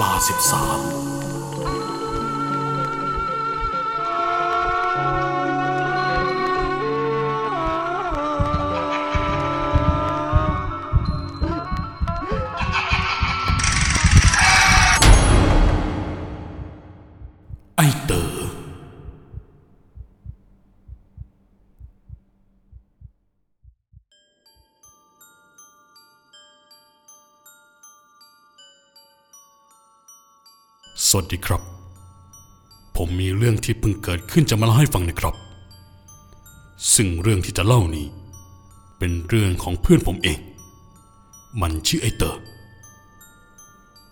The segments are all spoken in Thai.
ลาสิบสาม สวัสดีครับ ผมมีเรื่องที่เพิ่งเกิดขึ้นจะมาเล่าให้ฟังนะครับ ซึ่งเรื่องที่จะเล่านี้ เป็นเรื่องของเพื่อนผมเอง มันชื่อไอ้เต๋อ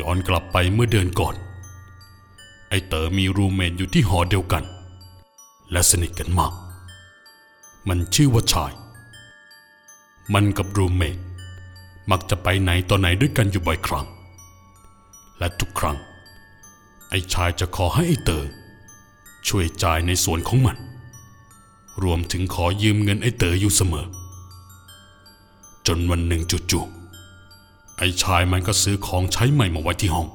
ย้อนกลับไปเมื่อเดือนก่อน ไอ้เต๋อมี roommate อยู่ที่หอเดียวกัน และสนิทกันมาก มันชื่อว่าชาย มันกับ roommateมักจะไปไหนต่อไหนด้วยกันอยู่บ่อยครั้ง และทุกครั้ง ไอ้ชายจะขอให้ไอ้เตอช่วยจ่ายในส่วนของมัน รวมถึงขอยืมเงินไอ้เตออยู่เสมอ จนวันหนึ่งจู่ๆไอ้ชายมันก็ซื้อของใช้ใหม่มาไว้ที่ห้อง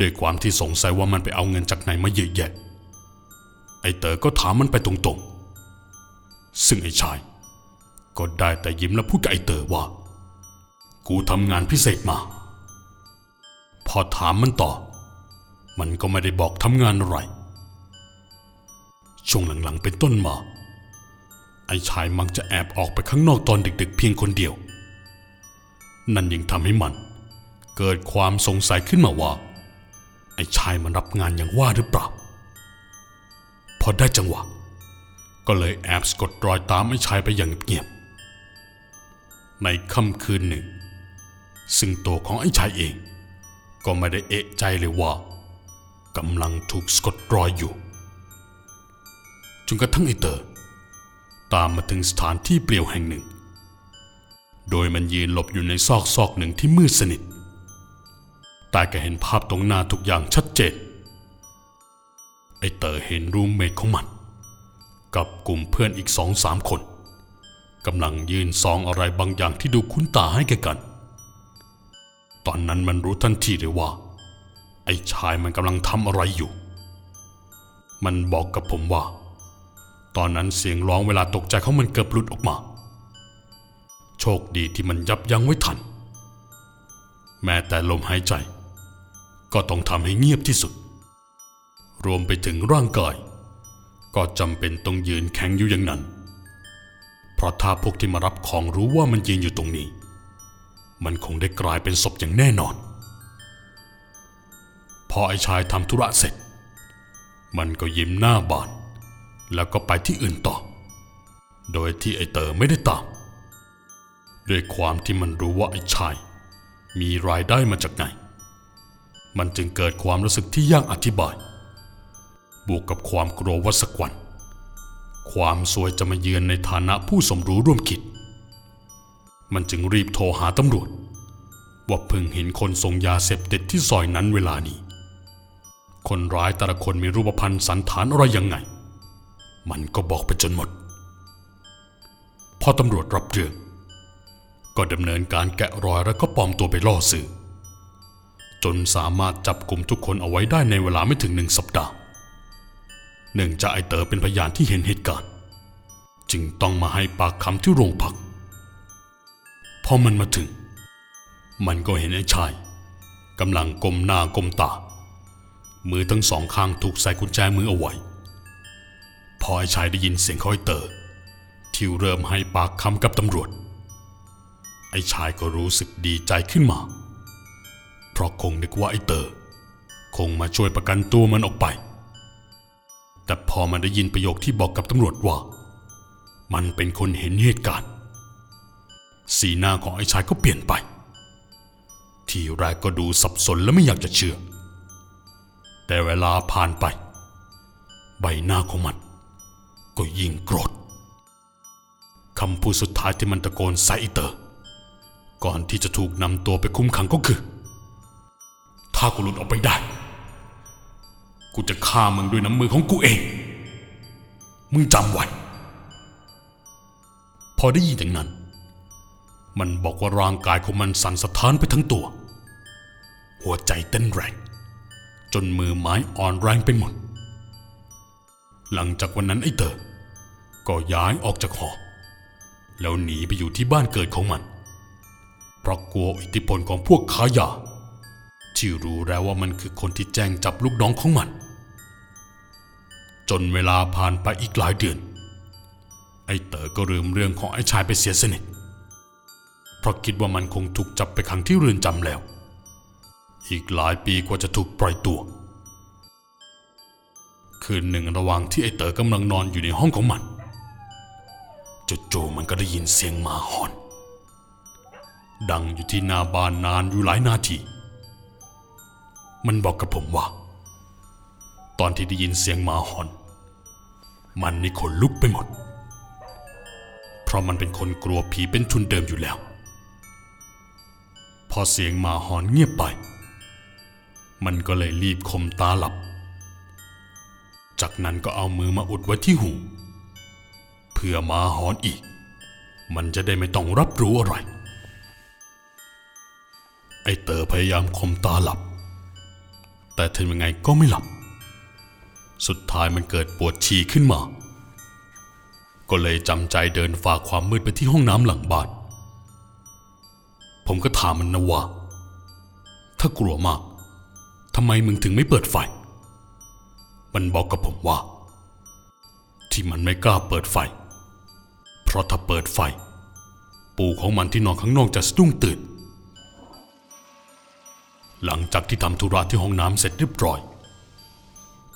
ด้วยความที่สงสัยว่ามันไปเอาเงินจากไหนมาเยอะแยะ ไอ้เตอก็ถามมันไปตรงๆ ซึ่งไอ้ชาย ก็ได้แต่ยิ้มและพูดกับไอ้เตอว่า กูทำงานพิเศษมา พอถามมันต่อ มันก็ไม่ได้บอกทำงานอะไร ช่วงหลังๆเป็นต้นมา ไอ้ชายมักจะแอบออกไปข้างนอกตอนดึกๆ เพียงคนเดียว นั่นยิ่งทำให้มัน เกิดความสงสัยขึ้นมาว่า ไอ้ชายมันรับงานอย่างว่าหรือเปล่า พอได้จังหวะ ก็เลยแอบสะกดรอยตามไอ้ชายไปอย่างเงียบๆในค่ำคืนหนึ่ง ซึ่งตัวของไอ้ชายเอง ก็ไม่ได้เอะใจเลยว่า กำลังถูกสะกดรอยอยู่ จนกระทั่งไอเตอร์ ตามมาถึงสถานที่เปลี่ยวแห่งหนึ่ง โดยมันยืนหลบอยู่ในซอกซอกหนึ่งที่มืดสนิท แต่ก็เห็นภาพตรงหน้าทุกอย่างชัดเจน ไอเตอร์เห็นรูมเมทของมัน กับกลุ่มเพื่อนอีกสองสามคนกำลังยืนซองอะไรบางอย่างที่ดูคุ้นตาให้แกกัน ตอนนั้นมันรู้ทันทีเลยว่า ไอ้ชายมันกำลังทำอะไรอยู่ มันบอกกับผมว่า ตอนนั้นเสียงร้องเวลาตกใจเของมันเกือบหลุดออกมา โชคดีที่มันยับยั้งไว้ทัน แม้แต่ลมหายใจ ก็ต้องทำให้เงียบที่สุด รวมไปถึงร่างกาย ก็จำเป็นต้องยืนแข็งอยู่อย่างนั้น เพราะถ้าพวกที่มารับของรู้ว่ามันยืนอยู่ตรงนี้ มันคงได้กลายเป็นศพอย่างแน่นอน อไอ้ชายทำธุระเสร็จ มันก็ยิ้มหน้าบาน แล้วก็ไปที่อื่นต่อ โดยที่ไอ้เต๋อไม่ได้ตาม ด้วยความที่มันรู้ว่าไอ้ชาย มีรายได้มาจากไหน มันจึงเกิดความรู้สึกที่ยากอธิบาย บวกกับความกลัวว่าสักวัน ความสวยจะมาเยือนในฐานะผู้สมรู้ร่วมคิด มันจึงรีบโทรหาตำรวจว่าเพิ่งเห็นคนส่งยาเสพติดที่ซอยนั้นเวลานี้ คนร้ายแต่ละคนมีรูปพรรณสันฐานอะไรยังไง มันก็บอกไปจนหมด พอตำรวจรับเรื่อง ก็ดำเนินการแกะรอยแล้วก็ปลอมตัวไปล่อซื้อจนสามารถจับกลุ่มทุกคนเอาไว้ได้ในเวลาไม่ถึงหนึ่งสัปดาห์เนื่องจากไอเต๋อเป็นพยานที่เห็นเหตุการณ์ จึงต้องมาให้ปากคำที่โรงพักพอมันมาถึง มันก็เห็นไอ้ชายกำลังก้มหน้าก้มตา มือทั้งสองข้างถูกใส่กุญแจมือเอาไว้ พอไอ้ชายได้ยินเสียงเขาไอ้เตอร์ที่เริ่มให้ปากคำกับตำรวจ ไอ้ชายก็รู้สึกดีใจขึ้นมา เพราะคงนึกว่าไอ้เตอร์คงมาช่วยประกันตัวมันออกไป แต่พอมันได้ยินประโยคที่บอกกับตำรวจว่า มันเป็นคนเห็นเหตุการณ์ สีหน้าของไอ้ชายก็เปลี่ยนไป ทีแรกก็ดูสับสนและไม่อยากจะเชื่อ แต่เวลาผ่านไป ใบหน้าของมัน ก็ยิ่งโกรธคำพูดสุดท้ายที่มันตะโกนใส่อ้เตอร์ ก่อนที่จะถูกนำตัวไปคุมขังก็คือ ถ้ากูหลุดออกไปได้ กูจะฆ่ามึงด้วยน้ำมือของกูเอง มึงจำไว้พอได้ยินอย่างนั้น มันบอกว่าร่างกายของมันสั่นสะท้านไปทั้งตัว หัวใจเต้นแรง นมือไม้อ่อนแรงไปหมด หลังจากวันนั้นไอ้เตอก็ย้ายออกจากหอ แล้วหนีไปอยู่ที่บ้านเกิดของมัน เพราะกลัวอิทธิพลของพวกค้ายาที่รู้แล้วว่ามันคือคนที่แจ้งจับลูกน้องของมัน จนเวลาผ่านไปอีกหลายเดือน ไอ้เต๋อก็ลืมเรื่องของไอ้ชายไปเสียสนิทเพราะคิดว่ามันคงถูกจับไปขังที่เรือนจำแล้ว อีกหลายปีกว่าจะถูกปล่อยตัว คืนหนึ่งระหว่างที่ไอ้เต๋อกำลังนอนอยู่ในห้องของมันจู่ๆมันก็ได้ยินเสียงหมาหอน ดังอยู่ที่หน้าบ้านนานอยู่หลายนาที มันบอกกับผมว่า ตอนที่ได้ยินเสียงหมาหอน มันนี่ขนลุกไปหมด เพราะมันเป็นคนกลัวผีเป็นทุนเดิมอยู่แล้ว พอเสียงหมาหอนเงียบไป มันก็เลยรีบคมตาหลับ จากนั้นก็เอามือมาอุดไว้ที่หู เพื่อมาหอนอีก มันจะได้ไม่ต้องรับรู้อะไร ไอเตอพยายามคมตาหลับ แต่ถึงยังไงก็ไม่หลับ สุดท้ายมันเกิดปวดฉี่ขึ้นมา ก็เลยจำใจเดินฝ่าความมืดไปที่ห้องน้ำหลังบ้านผมก็ถามมันนะว่า ถ้ากลัวมาก ทำไมมึงถึงไม่เปิดไฟ มันบอกกับผมว่า ที่มันไม่กล้าเปิดไฟ เพราะถ้าเปิดไฟ ปู่ของมันที่นอนข้างนอกจะสะดุ้งตื่น หลังจากที่ทำธุระที่ห้องน้ำเสร็จเรียบร้อย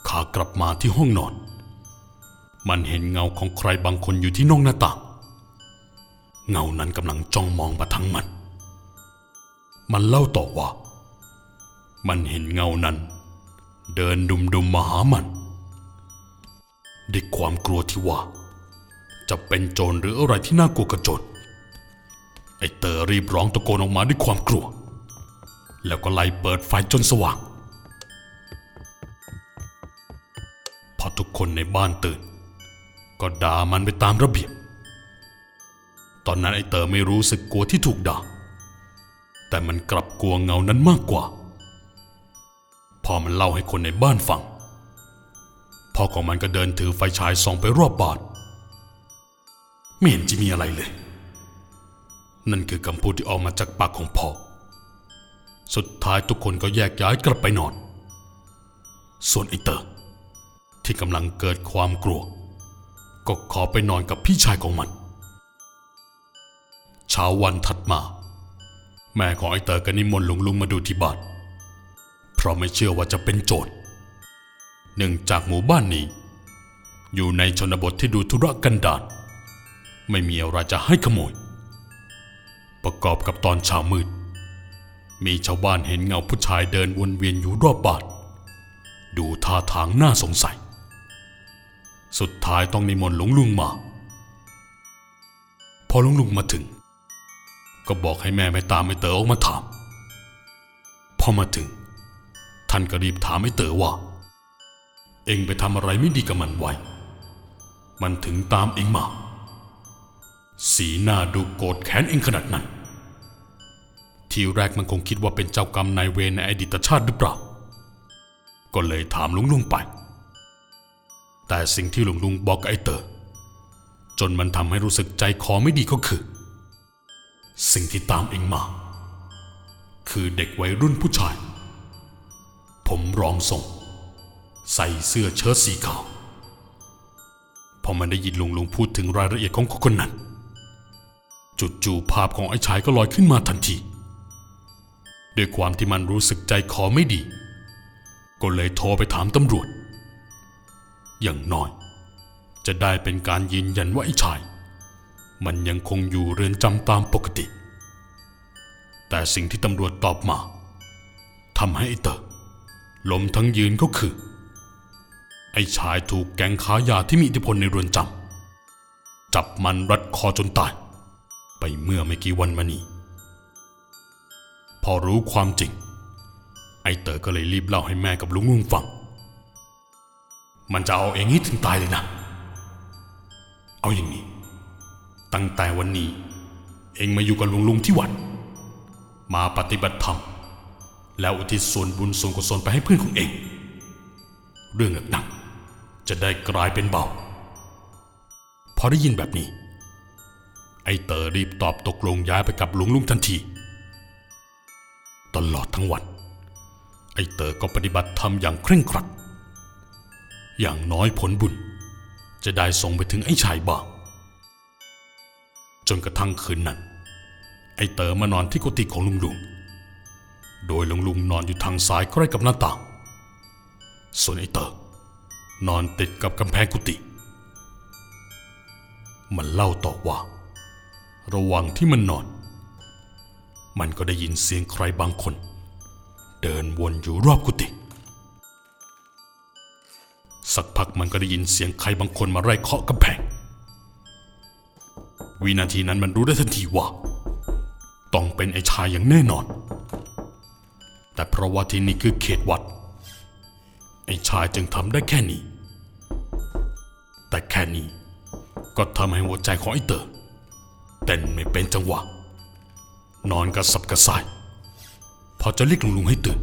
ขากลับมาที่ห้องนอน มันเห็นเงาของใครบางคนอยู่ที่นอกหน้าต่าง เงานั้นกำลังจ้องมองมาทั้งมัน มันเล่าต่อว่า มันเห็นเงานั้น เดินดุมๆมาหามันด้วยความกลัวที่ว่า จะเป็นโจรหรืออะไรที่น่ากลัวกระโจรไอเตอรีบร้องตะโกนออกมาด้วยความกลัว แล้วก็ไล่เปิดไฟจนสว่าง พอทุกคนในบ้านตื่น ก็ด่ามันไปตามระเบียบ ตอนนั้นไอเตอไม่รู้สึกกลัวที่ถูกด่า แต่มันกลับกลัวเงานั้นมากกว่า อมันเล่าให้คนในบ้านฟัง พ่อของมันก็เดินถือไฟฉายส่องไปรอบบ้านไม่เห็นจะมีอะไรเลย นั่นคือคำพูดที่ออกมาจากปากของพ่อ สุดท้ายทุกคนก็แยกย้ายกลับไปนอน ส่วนไอเตอร์ ที่กำลังเกิดความกลัว ก็ขอไปนอนกับพี่ชายของมัน เช้าวันถัดมา แม่ของไอเตอร์ก็นิมนต์หลวงลุงมาดูที่บ้าน เพราะไม่เชื่อว่าจะเป็นโจรเนื่องจากหมู่บ้านนี้ อยู่ในชนบทที่ดูธุระกันดารไม่มีอะไรจะให้ขโมย ประกอบกับตอนเช้ามืด มีชาวบ้านเห็นเงาผู้ชายเดินวนเวียนอยู่รอบบ้านดูท่าทางน่าสงสัย สุดท้ายต้องนิมนต์หลวงลุงมา พอหลวงลุงมาถึง ก็บอกให้แม่ไม่ตามไอ้เต๋อออกมาถาม พอมาถึง ท่านก็รีบถามไอ้เต๋อว่า เอ็งไปทำอะไรไม่ดีกับมันไว้ มันถึงตามเอ็งมา สีหน้าดูโกรธแค้นเอ็งขนาดนั้น ทีแรกมันคงคิดว่าเป็นเจ้ากรรมนายเวรในอดีตชาติหรือเปล่า ก็เลยถามลุงลุงไป แต่สิ่งที่ลุงลุงบอกกับไอ้เต๋อจนมันทำให้รู้สึกใจคอไม่ดีก็คือ สิ่งที่ตามเองมา คือเด็กวัยรุ่นผู้ชาย ผมรองทรงใส่เสื้อเชิ้ตสีขาวพอมันได้ยินลุงลุงพูดถึงรายละเอียดของคนนั้นจู่ๆภาพของไอ้ชายก็ลอยขึ้นมาทันที ด้วยความที่มันรู้สึกใจคอไม่ดี ก็เลยโทรไปถามตำรวจ อย่างน้อย จะได้เป็นการยืนยันว่าไอ้ชาย มันยังคงอยู่เรือนจำตามปกติ แต่สิ่งที่ตำรวจตอบมาทำให้ไอ้เตอ ล้มทั้งยืนก็คือ ไอ้ชายถูกแก๊งค้ายาที่มีอิทธิพลในเรือนจำจับมันรัดคอจนตาย ไปเมื่อไม่กี่วันมานี้ พอรู้ความจริง ไอ้เต๋อก็เลยรีบเล่าให้แม่กับลุงลุงฟัง มันจะเอาเองให้ถึงตายเลยนะ เอาอย่างนี้ ตั้งแต่วันนี้ เองมาอยู่กับลุงลุงที่วัด มาปฏิบัติธรรม แล้วอุทิศส่วนบุญส่วนกุศลไปให้เพื่อนของเอง เรื่องหนักๆจะได้กลายเป็นเบา พอได้ยินแบบนี้ ไอ้เตอรีบตอบตกลงย้ายไปกับหลวงลุงทันที ตลอดทั้งวัน ไอ้เต๋อก็ปฏิบัติธรรมอย่างเคร่งครัด อย่างน้อยผลบุญ จะได้ส่งไปถึงไอ้ชายบ้างจนกระทั่งคืนนั้น ไอ้เต๋อมานอนที่กุฏิของลุงลุง โดยลุงลุงนอนอยู่ทางซ้ายใกล้กับหน้าต่าง ส่วนไอ้เต๋อนอนติดกับกำแพงกุฏิ มันเล่าต่อว่า ระหว่างที่มันนอน มันก็ได้ยินเสียงใครบางคน เดินวนอยู่รอบกุฏิ สักพักมันก็ได้ยินเสียงใครบางคนมาไล่เคาะกำแพง วินาทีนั้นมันรู้ได้ทันทีว่า ต้องเป็นไอ้ชายอย่างแน่นอน แต่เพราะว่าที่นี่คือเขตวัด ไอ้ชายจึงทำได้แค่นี้ แต่แค่นี้ก็ทำให้หัวใจของไอ้เต๋อเต้นไม่เป็นจังหวะ นอนกระสับกระส่าย พอจะเรียกลุงลุงให้ตื่น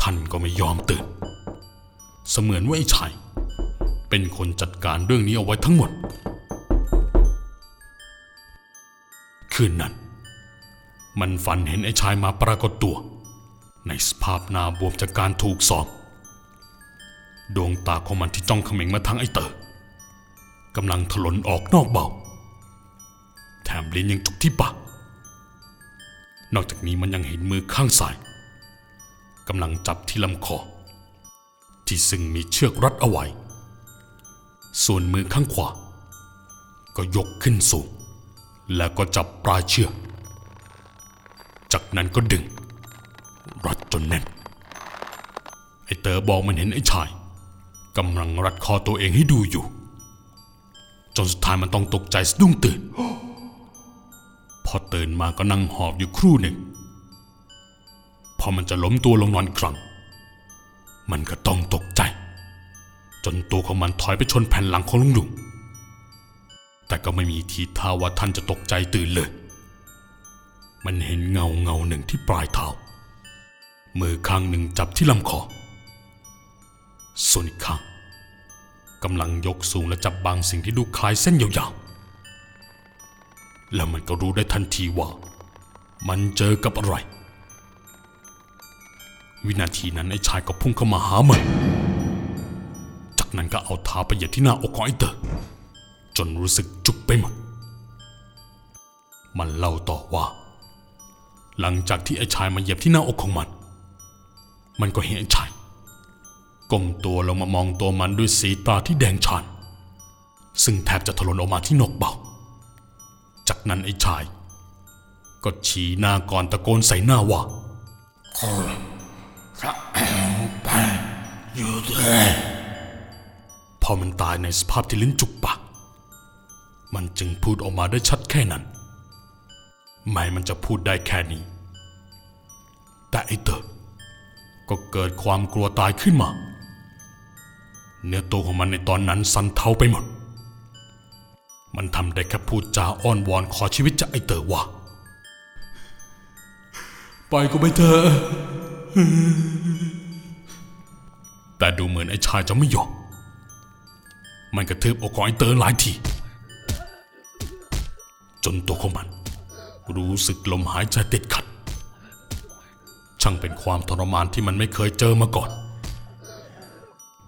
ท่านก็ไม่ยอมตื่น เสมือนว่าไอ้ชาย เป็นคนจัดการเรื่องนี้เอาไว้ทั้งหมด คืนนั้น มันฝันเห็นไอ้ชายมาปรากฏตัว ในสภาพหน้าบวมจากการถูกสอบ ดวงตาของมันที่จ้องเขม็งมาทางไอเต๋อกำลังถลนออกนอกเบา แถมลิ้นยังจุกที่ปากนอกจากนี้มันยังเห็นมือข้างซ้ายกำลังจับที่ลำคอ ที่ซึ่งมีเชือกรัดเอาไว้ ส่วนมือข้างขวา ก็ยกขึ้นสูง แล้วก็จับปลายเชือก จากนั้นก็ดึง รัดจนแน่น ไอ้เต๋อบอกมันเห็นไอ้ชายกำลังรัดคอตัวเองให้ดูอยู่ จนสุดท้ายมันต้องตกใจสะดุ้งตื่น พอตื่นมาก็นั่งหอบอยู่ครู่หนึ่ง พอมันจะล้มตัวลงนอนครั้ง มันก็ต้องตกใจ จนตัวของมันถอยไปชนแผ่นหลังของลุงลุงแต่ก็ไม่มีทีท่าว่าท่านจะตกใจตื่นเลย มันเห็นเงาเงาหนึ่งที่ปลายเท้า มือข้างหนึ่งจับที่ลำคอ ส่วนอีกข้างกำลังยกสูงและจับบางสิ่งที่ดูคล้ายเส้นยาวๆ แล้วมันก็รู้ได้ทันทีว่า มันเจอกับอะไร วินาทีนั้นไอ้ชายก็พุ่งเข้ามาหามัน จากนั้นก็เอาเท้าไปเหยียบที่หน้าอกของไอ้เต๋อจนรู้สึกจุกไปหมด มันเล่าต่อว่า หลังจากที่ไอ้ชายมาเหยียบที่หน้าอกของมัน มันก็เห็นไอ้ชายก้มตัวลงมามองตัวมันด้วยสีตาที่แดงฉานซึ่งแทบจะถลนออกมาที่นกเบา จากนั้นไอ้ชาย ก็ชี้หน้าก่อนตะโกนใส่หน้าว่าอยู่ด้วยพอมันตายในสภาพที่ลิ้นจุกปาก มันจึงพูดออกมาได้ชัดแค่นั้น ไม่มันจะพูดได้แค่นี้ แต่ไอ้เตอ ก็เกิดความกลัวตายขึ้นมา เนื้อตัวของมันในตอนนั้นสั่นเทาไปหมด มันทำได้แค่พูดจาอ้อนวอนขอชีวิตจากไอเตอว่าไปก็ไปเถอะแต่ดูเหมือนไอ้ชายจะไม่ยอม มันกระทืบอกของไอ้เตอหลายที จนตัวของมัน รู้สึกลมหายใจติดขัด ช่างเป็นความทรมานที่มันไม่เคยเจอมาก่อน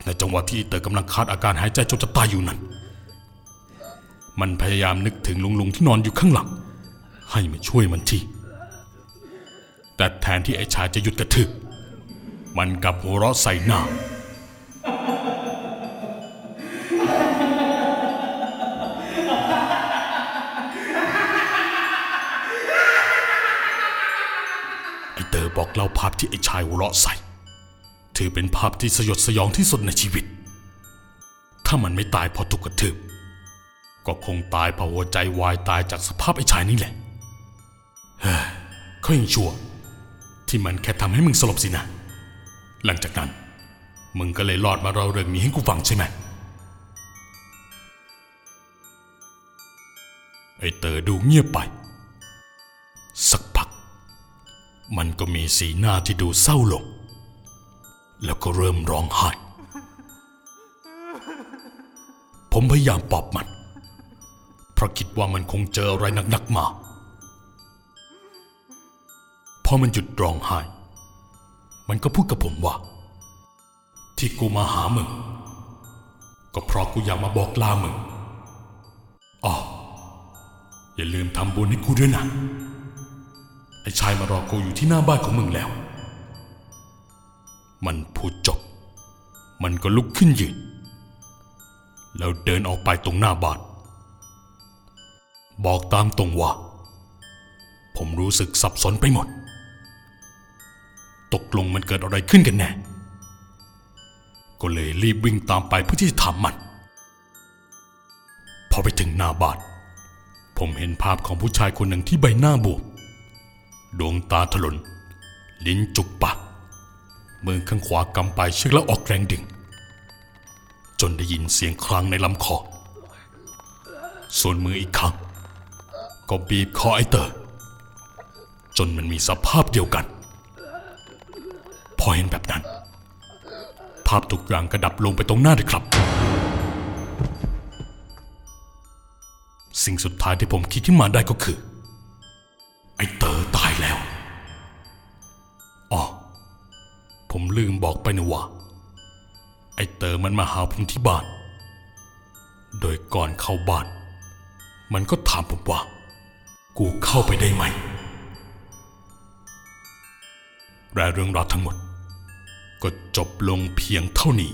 ในจังหวะที่อ้เตอกำลังคาดอาการหายใจจนจะตายอยู่นั้น มันพยายามนึกถึงลุงลุงที่นอนอยู่ข้างหลัง ให้มาช่วยมันที แต่แทนที่ไอ้ชายจะหยุดกระทืบมันกลับหัวเราะใส่หน้า เตอร์บอกเล่าภาพที่ไอ้ชายหัวเราะใส่ ถือเป็นภาพที่สยดสยองที่สุดในชีวิต ถ้ามันไม่ตายเพราะถูกกระทืบก็คงตายเพราะหัวใจวายตายจากสภาพไอ้ชายนี่แหละเฮ้ยเขายังชั่ว ที่มันแค่ทำให้มึงสลบสินะ หลังจากนั้น มึงก็เลยรอดมาเราเรื่องนี้ให้กูฟังใช่ไหมไอ้เตอดูเงียบไป มันก็มีสีหน้าที่ดูเศร้าลง แล้วก็เริ่มร้องไห้ ผมพยายามปลอบมัน เพราะคิดว่ามันคงเจออะไรหนักๆมาพอมันหยุดร้องไห้ มันก็พูดกับผมว่า ที่กูมาหามึง ก็เพราะกูอยากมาบอกลามึงอ๋ออย่าลืมทำบุญให้กูด้วยนะ ไอ้ชายมารอกูอยู่ที่หน้าบ้านของมึงแล้ว มันพูดจบ มันก็ลุกขึ้นยืน แล้วเดินออกไปตรงหน้าบ้าน บอกตามตรงว่า ผมรู้สึกสับสนไปหมด ตกลงมันเกิดอะไรขึ้นกันแน่ ก็เลยรีบวิ่งตามไปเพื่อที่จะถามมัน พอไปถึงหน้าบ้านผมเห็นภาพของผู้ชายคนหนึ่งที่ใบหน้าบวม ดวงตาถลน ลิ้นจุกปากมือข้างขวากำไปเชือกแล้วออกแรงดึง จนได้ยินเสียงคลางในลำคอ ส่วนมืออีกข้างก็บีบคอไอเตอร์จนมันมีสภาพเดียวกัน พอเห็นแบบนั้น ภาพทุกอย่างกระดับลงไปตรงหน้าเลยครับ สิ่งสุดท้ายที่ผมคิดขึ้นมาได้ก็คือ ไอเต๋อต ผมลืมบอกไปนะว่า ไอ้เต๋อมันมาหาผมที่บ้าน โดยก่อนเข้าบ้าน มันก็ถามผมว่า กูเข้าไปได้ไหมและเรื่องราวทั้งหมด ก็จบลงเพียงเท่านี้